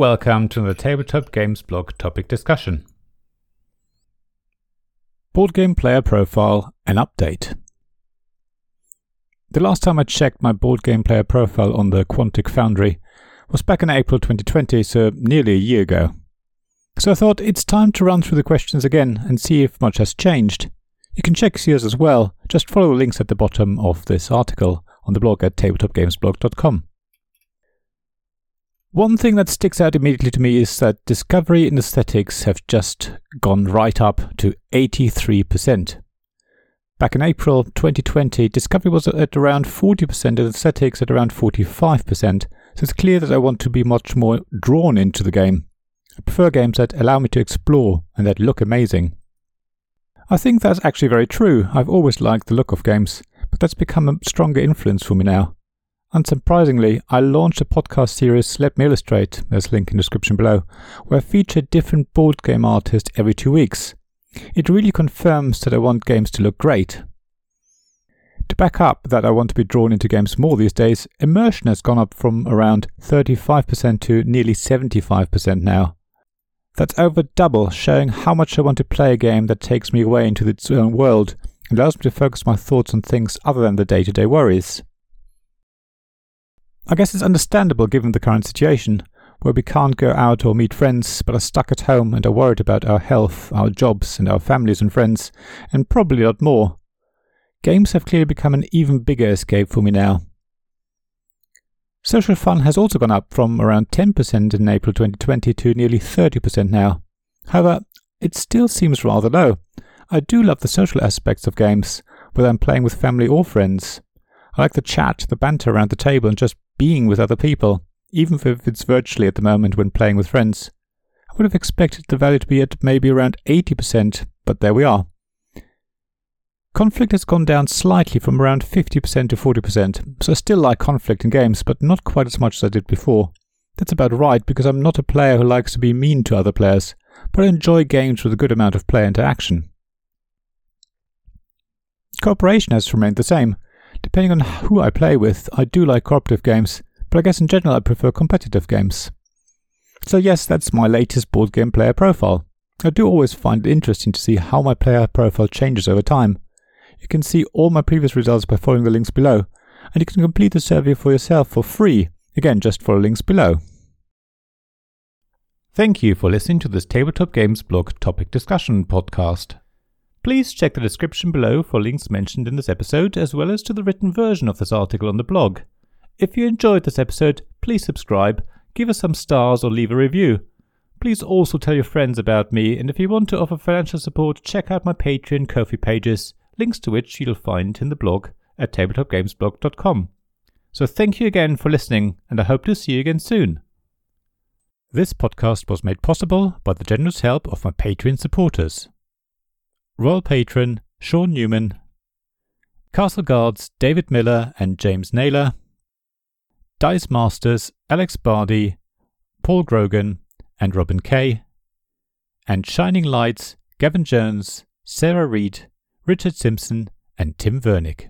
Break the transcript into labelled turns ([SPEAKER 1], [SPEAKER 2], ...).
[SPEAKER 1] welcome to the Tabletop Games blog topic discussion. Board Game Player Profile and Update. The last time I checked my Board Game Player Profile on the Quantic Foundry was back in April 2020, so nearly a year ago. So I thought it's time to run through the questions again and see if much has changed. You can check yours as well, just follow the links at the bottom of this article on the blog at tabletopgamesblog.com. One thing that sticks out immediately to me is that discovery and aesthetics have just gone right up to 83%. Back in April 2020, discovery was at around 40% and aesthetics at around 45%, so it's clear that I want to be much more drawn into the game. I prefer games that allow me to explore and that look amazing. I think that's actually very true. I've always liked the look of games, but that's become a stronger influence for me now. Unsurprisingly, I launched a podcast series, Let Me Illustrate, there's a link in the description below, where I feature different board game artists every two weeks. It really confirms that I want games to look great. To back up that I want to be drawn into games more these days, immersion has gone up from around 35% to nearly 75% now. That's over double, showing how much I want to play a game that takes me away into its own world and allows me to focus my thoughts on things other than the day to day worries. I guess it's understandable given the current situation, where we can't go out or meet friends, but are stuck at home and are worried about our health, our jobs, and our families and friends, and probably a lot more. Games have clearly become an even bigger escape for me now. Social fun has also gone up from around 10% in April 2020 to nearly 30% now. However, it still seems rather low. I do love the social aspects of games, whether I'm playing with family or friends. I like the chat, the banter around the table, and just being with other people, even if it's virtually at the moment when playing with friends. I would have expected the value to be at maybe around 80%, but there we are. Conflict has gone down slightly from around 50% to 40%, so I still like conflict in games, but not quite as much as I did before. That's about right because I'm not a player who likes to be mean to other players, but I enjoy games with a good amount of player interaction. Cooperation has remained the same, Depending on who I play with, I do like cooperative games, but I guess in general I prefer competitive games. So yes, that's my latest board game player profile. I do always find it interesting to see how my player profile changes over time. You can see all my previous results by following the links below, and you can complete the survey for yourself for free. Again, just follow links below. Thank you for listening to this Tabletop Games blog topic discussion podcast. Please check the description below for links mentioned in this episode, as well as to the written version of this article on the blog. If you enjoyed this episode, please subscribe, give us some stars, or leave a review. Please also tell your friends about me, and if you want to offer financial support, check out my Patreon Ko-fi pages, links to which you'll find in the blog at tabletopgamesblog.com. So thank you again for listening, and I hope to see you again soon. This podcast was made possible by the generous help of my Patreon supporters. Royal Patron Sean Newman, Castle Guards David Miller and James Naylor, Dice Masters Alex Bardi, Paul Grogan and Robin Kay, and Shining Lights Gavin Jones, Sarah Reed, Richard Simpson, and Tim Vernick.